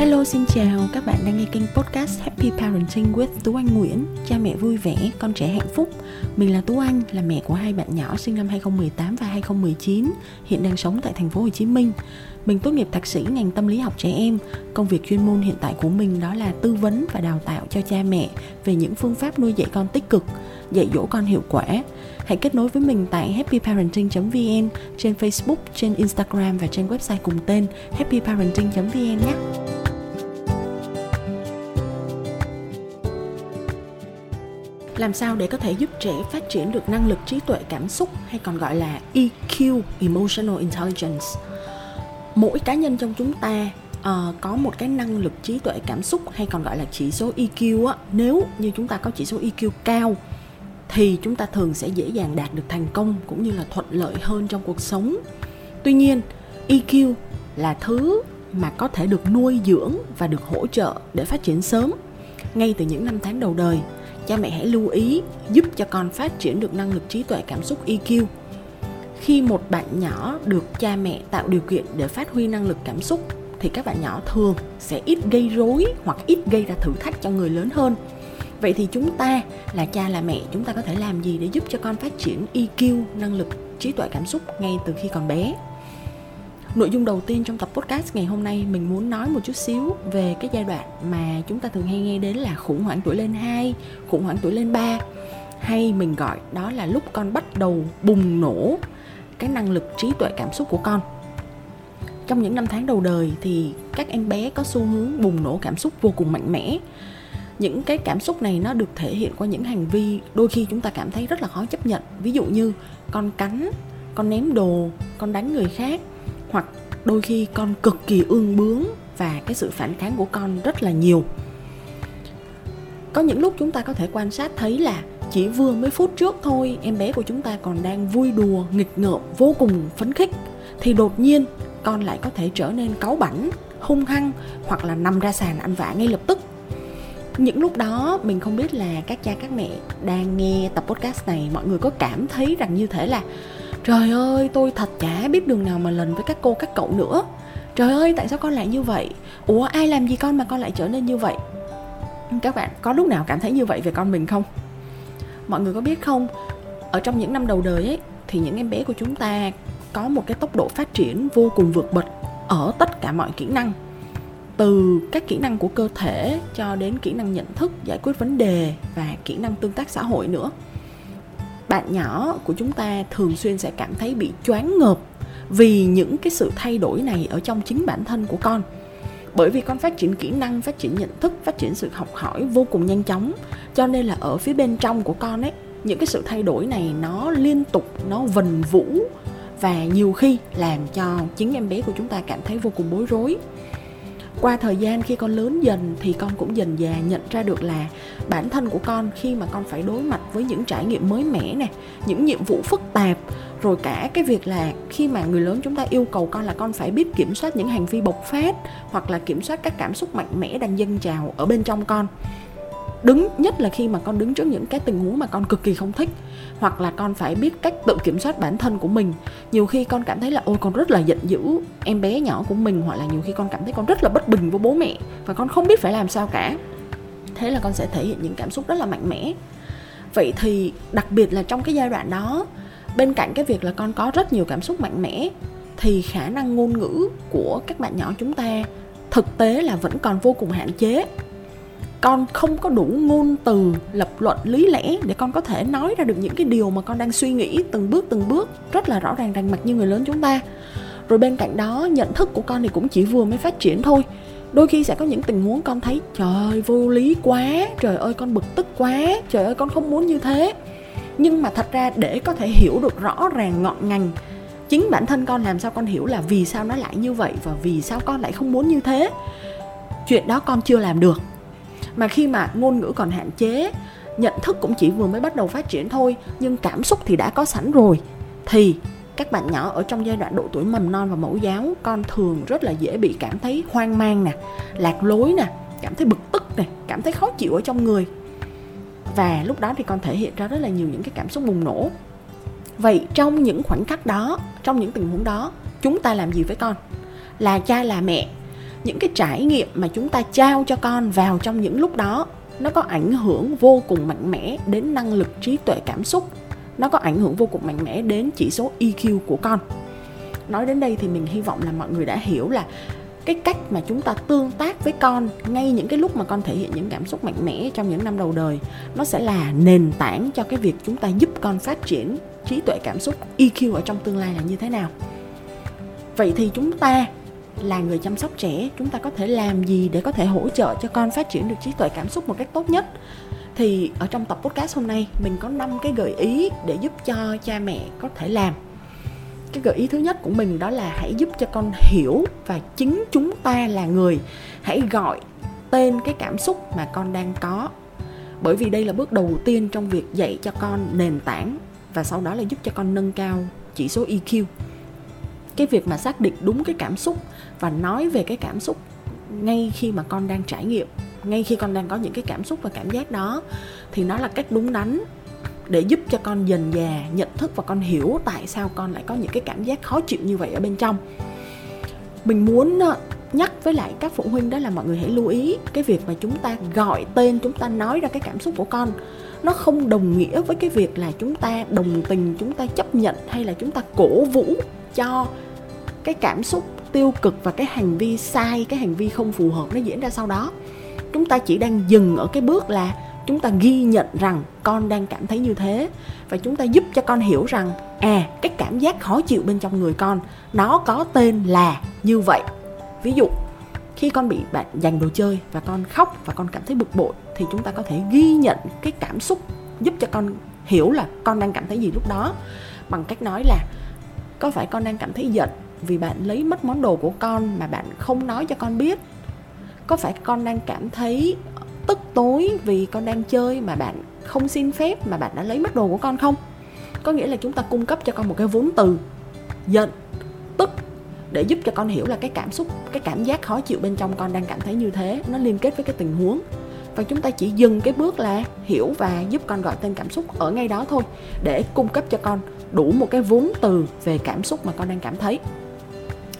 Hello xin chào, các bạn đang nghe kênh podcast Happy Parenting with Tú Anh Nguyễn. Cha mẹ vui vẻ, con trẻ hạnh phúc. Mình là Tú Anh, là mẹ của hai bạn nhỏ sinh năm 2018 và 2019 Hiện đang sống tại thành phố Hồ Chí Minh. Mình tốt nghiệp thạc sĩ ngành tâm lý học trẻ em. Công việc chuyên môn hiện tại của mình đó là tư vấn và đào tạo cho cha mẹ Về những phương pháp nuôi dạy con tích cực, dạy dỗ con hiệu quả. Hãy kết nối với mình tại happyparenting.vn Trên Facebook, trên Instagram và trên website cùng tên happyparenting.vn nhé. Làm sao để có thể giúp trẻ phát triển được năng lực trí tuệ cảm xúc hay còn gọi là EQ emotional intelligence? Mỗi cá nhân trong chúng ta uh, có một cái năng lực trí tuệ cảm xúc hay còn gọi là chỉ số EQ á. Nếu như chúng ta có chỉ số EQ cao thì chúng ta thường sẽ dễ dàng đạt được thành công cũng như là thuận lợi hơn trong cuộc sống. Tuy nhiên EQ là thứ mà có thể được nuôi dưỡng và được hỗ trợ để phát triển sớm. Ngay từ những năm tháng đầu đời cha mẹ hãy lưu ý, giúp cho con phát triển được năng lực trí tuệ, cảm xúc EQ. Khi một bạn nhỏ được cha mẹ tạo điều kiện để phát huy năng lực cảm xúc, thì các bạn nhỏ thường sẽ ít gây rối hoặc ít gây ra thử thách cho người lớn hơn. Vậy thì chúng ta là cha là mẹ, chúng ta có thể làm gì để giúp cho con phát triển EQ năng lực trí tuệ, cảm xúc ngay từ khi còn bé? Nội dung đầu tiên trong tập podcast ngày hôm nay mình muốn nói một chút xíu về cái giai đoạn mà chúng ta thường hay nghe đến là khủng hoảng tuổi lên 2, khủng hoảng tuổi lên 3 hay mình gọi đó là lúc con bắt đầu bùng nổ cái năng lực trí tuệ cảm xúc của con. Trong những năm tháng đầu đời thì các em bé có xu hướng bùng nổ cảm xúc vô cùng mạnh mẽ. Những cái cảm xúc này nó được thể hiện qua những hành vi đôi khi chúng ta cảm thấy rất là khó chấp nhận. Ví dụ như con cắn, con ném đồ, con đánh người khác hoặc đôi khi con cực kỳ ương bướng và cái sự phản kháng của con rất là nhiều. Có những lúc chúng ta có thể quan sát thấy là chỉ vừa mấy phút trước thôi, em bé của chúng ta còn đang vui đùa, nghịch ngợm, vô cùng phấn khích, thì đột nhiên con lại có thể trở nên cáu bảnh, hung hăng hoặc là nằm ra sàn ăn vạ ngay lập tức. Những lúc đó, mình không biết là các cha, các mẹ đang nghe tập podcast này, mọi người có cảm thấy rằng như thế là trời ơi, tôi thật chả biết đường nào mà lần với các cô, các cậu nữa. Trời ơi, tại sao con lại như vậy? Ủa, ai làm gì con mà con lại trở nên như vậy? Các bạn, có lúc nào cảm thấy như vậy về con mình không? Mọi người có biết không? Ở trong những năm đầu đời ấy, thì những em bé của chúng ta có một cái tốc độ phát triển vô cùng vượt bậc ở tất cả mọi kỹ năng. Từ các kỹ năng của cơ thể cho đến kỹ năng nhận thức, giải quyết vấn đề và kỹ năng tương tác xã hội nữa bạn nhỏ của chúng ta thường xuyên sẽ cảm thấy bị choáng ngợp vì những cái sự thay đổi này ở trong chính bản thân của con. Bởi vì con phát triển kỹ năng, phát triển nhận thức, phát triển sự học hỏi vô cùng nhanh chóng. Cho nên là ở phía bên trong của con ấy, những cái sự thay đổi này nó liên tục, nó vần vũ và nhiều khi làm cho chính em bé của chúng ta cảm thấy vô cùng bối rối qua thời gian khi con lớn dần thì con cũng dần dà nhận ra được là bản thân của con khi mà con phải đối mặt với những trải nghiệm mới mẻ này những nhiệm vụ phức tạp, rồi cả cái việc là khi mà người lớn chúng ta yêu cầu con là con phải biết kiểm soát những hành vi bộc phát hoặc là kiểm soát các cảm xúc mạnh mẽ đang dâng trào ở bên trong con đứng, nhất là khi mà con đứng trước những cái tình huống mà con cực kỳ không thích, hoặc là con phải biết cách tự kiểm soát bản thân của mình. Nhiều khi con cảm thấy là, ôi, con rất là giận dữ em bé nhỏ của mình. Hoặc là nhiều khi con cảm thấy con rất là bất bình với bố mẹ và con không biết phải làm sao cả. Thế là con sẽ thể hiện những cảm xúc rất là mạnh mẽ. Vậy thì đặc biệt là trong cái giai đoạn đó, bên cạnh cái việc là con có rất nhiều cảm xúc mạnh mẽ, thì khả năng ngôn ngữ của các bạn nhỏ chúng ta thực tế là vẫn còn vô cùng hạn chế con không có đủ ngôn từ lập luận lý lẽ để con có thể nói ra được những cái điều mà con đang suy nghĩ từng bước từng bước. Rất là rõ ràng rành mạch như người lớn chúng ta. Rồi bên cạnh đó, nhận thức của con thì cũng chỉ vừa mới phát triển thôi. Đôi khi sẽ có những tình huống con thấy, trời ơi vô lý quá, trời ơi, con bực tức quá, trời ơi, con không muốn như thế. Nhưng mà thật ra để có thể hiểu được rõ ràng ngọn ngành, chính bản thân con làm sao con hiểu là vì sao nó lại như vậy và vì sao con lại không muốn như thế, chuyện đó con chưa làm được mà khi mà ngôn ngữ còn hạn chế, nhận thức cũng chỉ vừa mới bắt đầu phát triển thôi, nhưng cảm xúc thì đã có sẵn rồi. Thì các bạn nhỏ ở trong giai đoạn độ tuổi mầm non và mẫu giáo, con thường rất là dễ bị cảm thấy hoang mang nè, lạc lối nè, cảm thấy bực tức nè, cảm thấy khó chịu ở trong người. Và lúc đó thì con thể hiện ra rất là nhiều những cái cảm xúc bùng nổ. Vậy trong những khoảnh khắc đó, trong những tình huống đó, chúng ta làm gì với con? Là cha, là mẹ những cái trải nghiệm mà chúng ta trao cho con vào trong những lúc đó, nó có ảnh hưởng vô cùng mạnh mẽ đến năng lực trí tuệ cảm xúc. Nó có ảnh hưởng vô cùng mạnh mẽ đến chỉ số EQ của con. Nói đến đây thì mình hy vọng là mọi người đã hiểu là cái cách mà chúng ta tương tác với con, ngay những cái lúc mà con thể hiện những cảm xúc mạnh mẽ trong những năm đầu đời, nó sẽ là nền tảng cho cái việc chúng ta giúp con phát triển trí tuệ cảm xúc EQ ở trong tương lai là như thế nào. Vậy thì chúng ta là người chăm sóc trẻ, chúng ta có thể làm gì để có thể hỗ trợ cho con phát triển được trí tuệ cảm xúc một cách tốt nhất? Thì ở trong tập podcast hôm nay, mình có 5 cái gợi ý để giúp cho cha mẹ có thể làm. Cái gợi ý thứ nhất của mình đó là hãy giúp cho con hiểu và chính chúng ta là người. Hãy gọi tên cái cảm xúc mà con đang có. Bởi vì đây là bước đầu tiên trong việc dạy cho con nền tảng và sau đó là giúp cho con nâng cao chỉ số EQ cái việc mà xác định đúng cái cảm xúc và nói về cái cảm xúc ngay khi mà con đang trải nghiệm, ngay khi con đang có những cái cảm xúc và cảm giác đó, thì nó là cách đúng đắn để giúp cho con dần dà nhận thức và con hiểu tại sao con lại có những cái cảm giác khó chịu như vậy ở bên trong. Mình muốn ờ, nhắc với lại các phụ huynh đó là mọi người hãy lưu ý cái việc mà chúng ta gọi tên, chúng ta nói ra cái cảm xúc của con, nó không đồng nghĩa với cái việc là chúng ta đồng tình, chúng ta chấp nhận hay là chúng ta cổ vũ cho cái cảm xúc tiêu cực và cái hành vi sai, cái hành vi không phù hợp nó diễn ra sau đó. Chúng ta chỉ đang dừng ở cái bước là chúng ta ghi nhận rằng con đang cảm thấy như thế và chúng ta giúp cho con hiểu rằng à cái cảm giác khó chịu bên trong người con, nó có tên là như vậy. Ví dụ, khi con bị bạn giành đồ chơi và con khóc và con cảm thấy bực bội thì chúng ta có thể ghi nhận cái cảm xúc giúp cho con hiểu là con đang cảm thấy gì lúc đó bằng cách nói là, có phải con đang cảm thấy giận vì bạn lấy mất món đồ của con mà bạn không nói cho con biết. Có phải con đang cảm thấy tức tối vì con đang chơi mà bạn không xin phép mà bạn đã lấy mất đồ của con không? Có nghĩa là chúng ta cung cấp cho con một cái vốn từ, giận, tức để giúp cho con hiểu là cái cảm xúc, cái cảm giác khó chịu bên trong con đang cảm thấy như thế, nó liên kết với cái tình huống. Và chúng ta chỉ dừng cái bước là hiểu và giúp con gọi tên cảm xúc ở ngay đó thôi, để cung cấp cho con đủ một cái vốn từ về cảm xúc mà con đang cảm thấy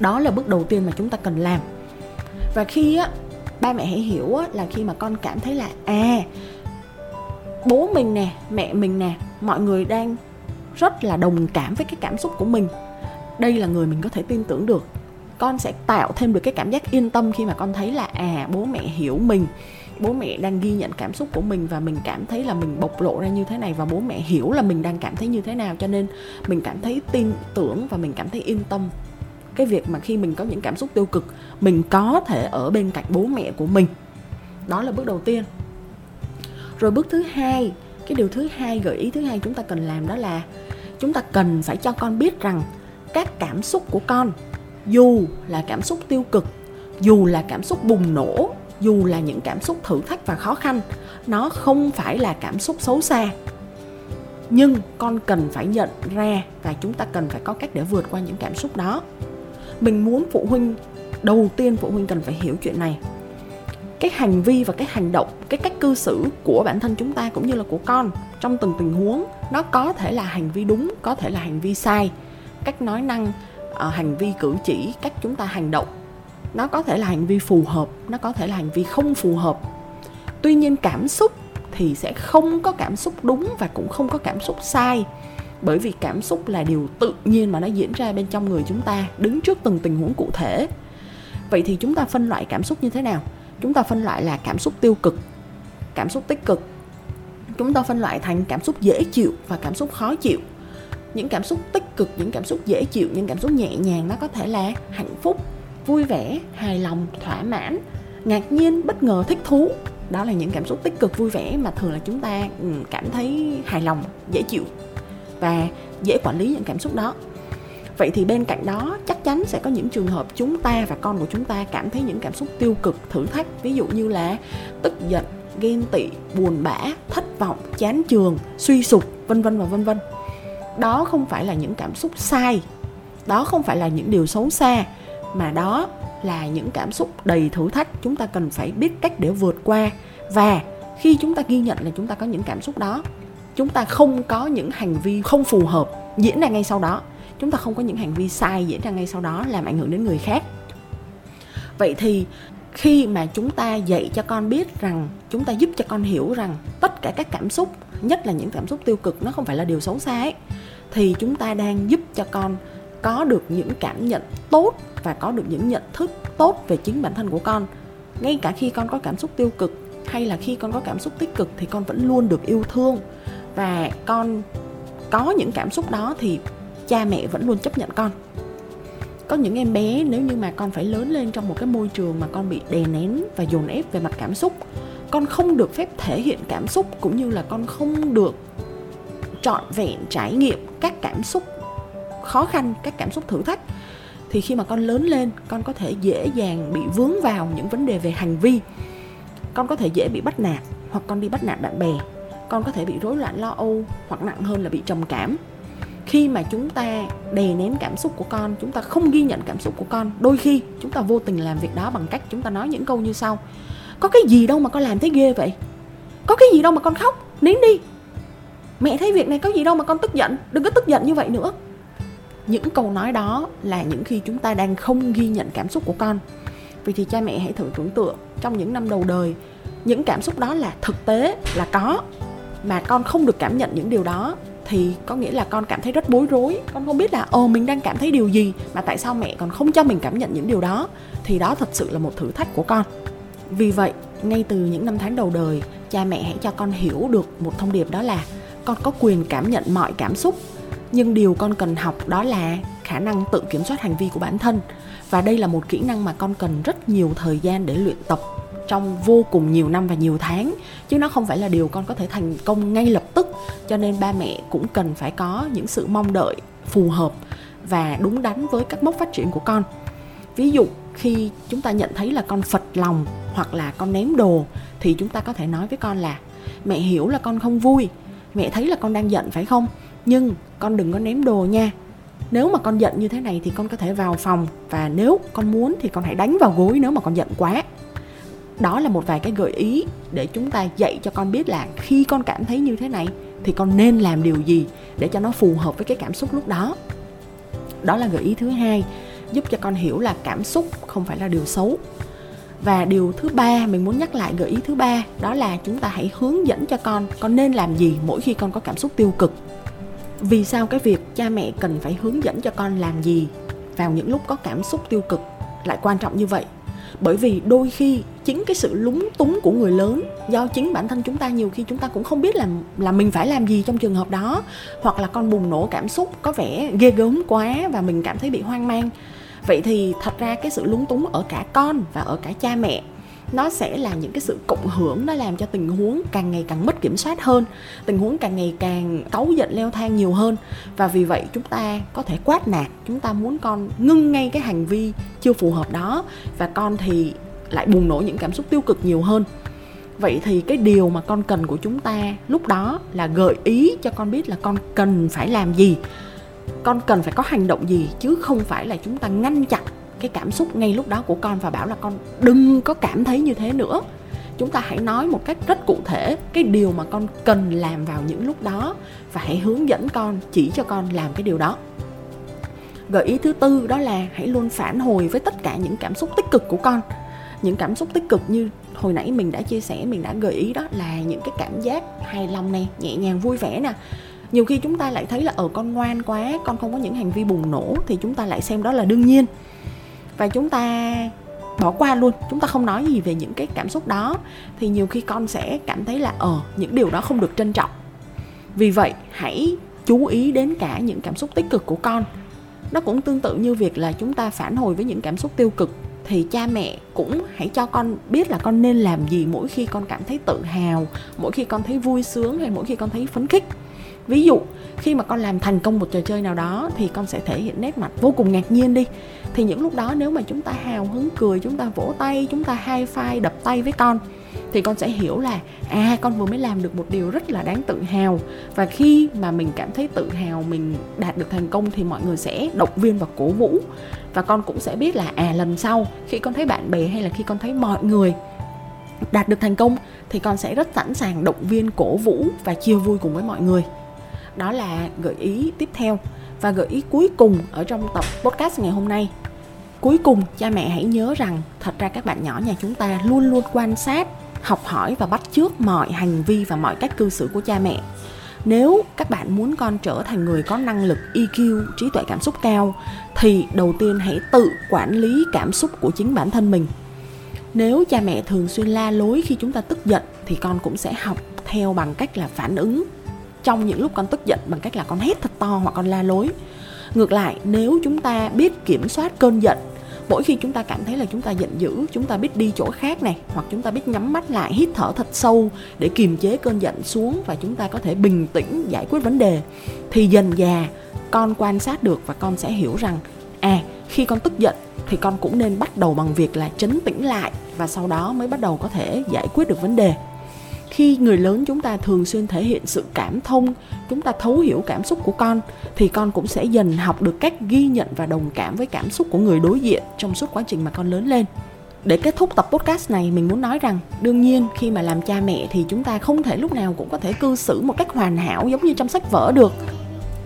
đó là bước đầu tiên mà chúng ta cần làm. Và khi á ba mẹ hãy hiểu á, là khi mà con cảm thấy là à bố mình nè mẹ mình nè mọi người đang rất là đồng cảm với cái cảm xúc của mình. Đây là người mình có thể tin tưởng được. Con sẽ tạo thêm được cái cảm giác yên tâm khi mà con thấy là à bố mẹ hiểu mình. Bố mẹ đang ghi nhận cảm xúc của mình và mình cảm thấy là mình bộc lộ ra như thế này và bố mẹ hiểu là mình đang cảm thấy như thế nào. Cho nên mình cảm thấy tin tưởng và mình cảm thấy yên tâm cái việc mà khi mình có những cảm xúc tiêu cực, mình có thể ở bên cạnh bố mẹ của mình. Đó là bước đầu tiên. Rồi bước thứ hai, cái điều thứ hai gợi ý thứ hai chúng ta cần làm đó là chúng ta cần phải cho con biết rằng các cảm xúc của con, dù là cảm xúc tiêu cực, dù là cảm xúc bùng nổ, dù là những cảm xúc thử thách và khó khăn, nó không phải là cảm xúc xấu xa. Nhưng con cần phải nhận ra và chúng ta cần phải có cách để vượt qua những cảm xúc đó mình muốn phụ huynh, đầu tiên phụ huynh cần phải hiểu chuyện này. Cái hành vi và cái hành động, cái cách cư xử của bản thân chúng ta cũng như là của con trong từng tình huống, nó có thể là hành vi đúng, có thể là hành vi sai. Cách nói năng ờ, hành vi cử chỉ, cách chúng ta hành động, nó có thể là hành vi phù hợp, nó có thể là hành vi không phù hợp. Tuy nhiên cảm xúc thì sẽ không có cảm xúc đúng và cũng không có cảm xúc sai bởi vì cảm xúc là điều tự nhiên mà nó diễn ra bên trong người chúng ta đứng trước từng tình huống cụ thể vậy thì chúng ta phân loại cảm xúc như thế nào chúng ta phân loại là cảm xúc tiêu cực cảm xúc tích cực chúng ta phân loại thành cảm xúc dễ chịu và cảm xúc khó chịu những cảm xúc tích cực những cảm xúc dễ chịu những cảm xúc nhẹ nhàng nó có thể là hạnh phúc vui vẻ hài lòng thỏa mãn ngạc nhiên bất ngờ thích thú đó là những cảm xúc tích cực vui vẻ mà thường là chúng ta cảm thấy hài lòng dễ chịu và dễ quản lý những cảm xúc đó. Vậy thì bên cạnh đó, chắc chắn sẽ có những trường hợp chúng ta và con của chúng ta cảm thấy những cảm xúc tiêu cực, thử thách. Ví dụ như là tức giận, ghen tị, buồn bã, thất vọng, chán trường suy sụp, vân vân và vân vân. Đó không phải là những cảm xúc sai. Đó không phải là những điều xấu xa, mà đó là những cảm xúc đầy thử thách chúng ta cần phải biết cách để vượt qua. Và khi chúng ta ghi nhận là chúng ta có những cảm xúc đó chúng ta không có những hành vi không phù hợp diễn ra ngay sau đó. Chúng ta không có những hành vi sai diễn ra ngay sau đó làm ảnh hưởng đến người khác. Vậy thì khi mà chúng ta dạy cho con biết rằng, chúng ta giúp cho con hiểu rằng tất cả các cảm xúc, nhất là những cảm xúc tiêu cực, nó không phải là điều xấu xa ấy, thì chúng ta đang giúp cho con có được những cảm nhận tốt và có được những nhận thức tốt về chính bản thân của con. Ngay cả khi con có cảm xúc tiêu cực hay là khi con có cảm xúc tích cực thì con vẫn luôn được yêu thương và con có những cảm xúc đó thì cha mẹ vẫn luôn chấp nhận con. Có những em bé, nếu như mà con phải lớn lên trong một cái môi trường mà con bị đè nén và dồn ép về mặt cảm xúc, con không được phép thể hiện cảm xúc cũng như là con không được trọn vẹn trải nghiệm các cảm xúc khó khăn, các cảm xúc thử thách. Thì khi mà con lớn lên, con có thể dễ dàng bị vướng vào những vấn đề về hành vi. Con có thể dễ bị bắt nạt hoặc con đi bắt nạt bạn bè con có thể bị rối loạn lo âu hoặc nặng hơn là bị trầm cảm. Khi mà chúng ta đè nén cảm xúc của con, chúng ta không ghi nhận cảm xúc của con, đôi khi chúng ta vô tình làm việc đó bằng cách chúng ta nói những câu như sau. Có cái gì đâu mà con làm thấy ghê vậy? Có cái gì đâu mà con khóc nín đi. Mẹ thấy việc này có gì đâu mà con tức giận, đừng có tức giận như vậy nữa. Những câu nói đó là những khi chúng ta đang không ghi nhận cảm xúc của con. Vì thì cha mẹ hãy thử tưởng tượng, trong những năm đầu đời, những cảm xúc đó là thực tế, là có mà con không được cảm nhận những điều đó, thì có nghĩa là con cảm thấy rất bối rối. Con không biết là ồ mình đang cảm thấy điều gì mà tại sao mẹ còn không cho mình cảm nhận những điều đó. Thì đó thật sự là một thử thách của con. Vì vậy, ngay từ những năm tháng đầu đời, cha mẹ hãy cho con hiểu được một thông điệp đó là con có quyền cảm nhận mọi cảm xúc. Nhưng điều con cần học đó là khả năng tự kiểm soát hành vi của bản thân. Và đây là một kỹ năng mà con cần rất nhiều thời gian để luyện tập trong vô cùng nhiều năm và nhiều tháng. Chứ nó không phải là điều con có thể thành công ngay lập tức. Cho nên ba mẹ cũng cần phải có những sự mong đợi phù hợp và đúng đắn với các mốc phát triển của con. Ví dụ, khi chúng ta nhận thấy là con phật lòng hoặc là con ném đồ, thì chúng ta có thể nói với con là, mẹ hiểu là con không vui. Mẹ thấy là con đang giận, phải không? Nhưng con đừng có ném đồ nha. Nếu mà con giận như thế này thì con có thể vào phòng và nếu con muốn thì con hãy đánh vào gối nếu mà con giận quá đó là một vài cái gợi ý để chúng ta dạy cho con biết là khi con cảm thấy như thế này thì con nên làm điều gì để cho nó phù hợp với cái cảm xúc lúc đó. Đó là gợi ý thứ hai, giúp cho con hiểu là cảm xúc không phải là điều xấu. Và điều thứ ba, mình muốn nhắc lại gợi ý thứ ba, đó là chúng ta hãy hướng dẫn cho con con nên làm gì mỗi khi con có cảm xúc tiêu cực. Vì sao cái việc cha mẹ cần phải hướng dẫn cho con làm gì vào những lúc có cảm xúc tiêu cực lại quan trọng như vậy? Bởi vì đôi khi chính cái sự lúng túng của người lớn do chính bản thân chúng ta nhiều khi chúng ta cũng không biết là là mình phải làm gì trong trường hợp đó. Hoặc là con bùng nổ cảm xúc có vẻ ghê gớm quá và mình cảm thấy bị hoang mang. Vậy thì thật ra cái sự lúng túng ở cả con và ở cả cha mẹ, nó sẽ là những cái sự cộng hưởng, nó làm cho tình huống càng ngày càng mất kiểm soát hơn. Tình huống càng ngày càng cáu giận, leo thang nhiều hơn. Và vì vậy chúng ta có thể quát nạt, chúng ta muốn con ngưng ngay cái hành vi chưa phù hợp đó. Và con thì lại bùng nổ những cảm xúc tiêu cực nhiều hơn. Vậy thì cái điều mà con cần của chúng ta lúc đó là gợi ý cho con biết là con cần phải làm gì. Con cần phải có hành động gì, chứ không phải là chúng ta ngăn chặn cái cảm xúc ngay lúc đó của con và bảo là con đừng có cảm thấy như thế nữa. Chúng ta hãy nói một cách rất cụ thể cái điều mà con cần làm vào những lúc đó và hãy hướng dẫn con, chỉ cho con làm cái điều đó. Gợi ý thứ tư đó là hãy luôn phản hồi với tất cả những cảm xúc tích cực của con những cảm xúc tích cực như hồi nãy mình đã chia sẻ, mình đã gợi ý đó là những cái cảm giác hài lòng này nhẹ nhàng, vui vẻ nè. Nhiều khi chúng ta lại thấy là ở con ngoan quá, con không có những hành vi bùng nổ thì chúng ta lại xem đó là đương nhiên. Và chúng ta bỏ qua luôn, chúng ta không nói gì về những cái cảm xúc đó. Thì nhiều khi con sẽ cảm thấy là ờ những điều đó không được trân trọng. Vì vậy, hãy chú ý đến cả những cảm xúc tích cực của con. Nó cũng tương tự như việc là chúng ta phản hồi với những cảm xúc tiêu cực thì cha mẹ cũng hãy cho con biết là con nên làm gì mỗi khi con cảm thấy tự hào, mỗi khi con thấy vui sướng hay mỗi khi con thấy phấn khích. Ví dụ, khi mà con làm thành công một trò chơi nào đó thì con sẽ thể hiện nét mặt vô cùng ngạc nhiên đi. Thì những lúc đó nếu mà chúng ta hào hứng cười, chúng ta vỗ tay, chúng ta hai phai đập tay với con thì con sẽ hiểu là à con vừa mới làm được một điều rất là đáng tự hào. Và khi mà mình cảm thấy tự hào mình đạt được thành công thì mọi người sẽ động viên và cổ vũ. Và con cũng sẽ biết là à lần sau khi con thấy bạn bè hay là khi con thấy mọi người đạt được thành công thì con sẽ rất sẵn sàng động viên, cổ vũ và chia vui cùng với mọi người. Đó là gợi ý tiếp theo. Và gợi ý cuối cùng ở trong tập podcast ngày hôm nay. Cuối cùng, cha mẹ hãy nhớ rằng thật ra các bạn nhỏ nhà chúng ta luôn luôn quan sát học hỏi và bắt chước mọi hành vi và mọi cách cư xử của cha mẹ. Nếu các bạn muốn con trở thành người có năng lực EQ trí tuệ cảm xúc cao, thì đầu tiên hãy tự quản lý cảm xúc của chính bản thân mình. Nếu cha mẹ thường xuyên la lối khi chúng ta tức giận, thì con cũng sẽ học theo bằng cách là phản ứng trong những lúc con tức giận bằng cách là con hét thật to hoặc con la lối. Ngược lại, nếu chúng ta biết kiểm soát cơn giận mỗi khi chúng ta cảm thấy là chúng ta giận dữ, chúng ta biết đi chỗ khác này, hoặc chúng ta biết nhắm mắt lại, hít thở thật sâu để kiềm chế cơn giận xuống và chúng ta có thể bình tĩnh giải quyết vấn đề, thì dần già con quan sát được và con sẽ hiểu rằng à khi con tức giận thì con cũng nên bắt đầu bằng việc là chấn tĩnh lại và sau đó mới bắt đầu có thể giải quyết được vấn đề khi người lớn chúng ta thường xuyên thể hiện sự cảm thông, chúng ta thấu hiểu cảm xúc của con, thì con cũng sẽ dần học được cách ghi nhận và đồng cảm với cảm xúc của người đối diện trong suốt quá trình mà con lớn lên. Để kết thúc tập podcast này, mình muốn nói rằng, đương nhiên, khi mà làm cha mẹ thì chúng ta không thể lúc nào cũng có thể cư xử một cách hoàn hảo giống như trong sách vở được.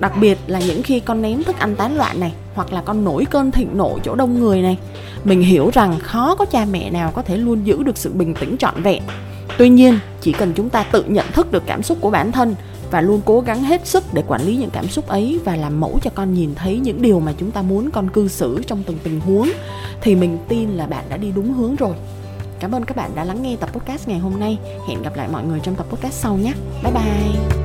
Đặc biệt là những khi con ném thức ăn tán loạn này, hoặc là con nổi cơn thịnh nộ chỗ đông người này, mình hiểu rằng khó có cha mẹ nào có thể luôn giữ được sự bình tĩnh trọn vẹn tuy nhiên, chỉ cần chúng ta tự nhận thức được cảm xúc của bản thân và luôn cố gắng hết sức để quản lý những cảm xúc ấy và làm mẫu cho con nhìn thấy những điều mà chúng ta muốn con cư xử trong từng tình huống, thì mình tin là bạn đã đi đúng hướng rồi. Cảm ơn các bạn đã lắng nghe tập podcast ngày hôm nay. Hẹn gặp lại mọi người trong tập podcast sau nhé. Bye bye.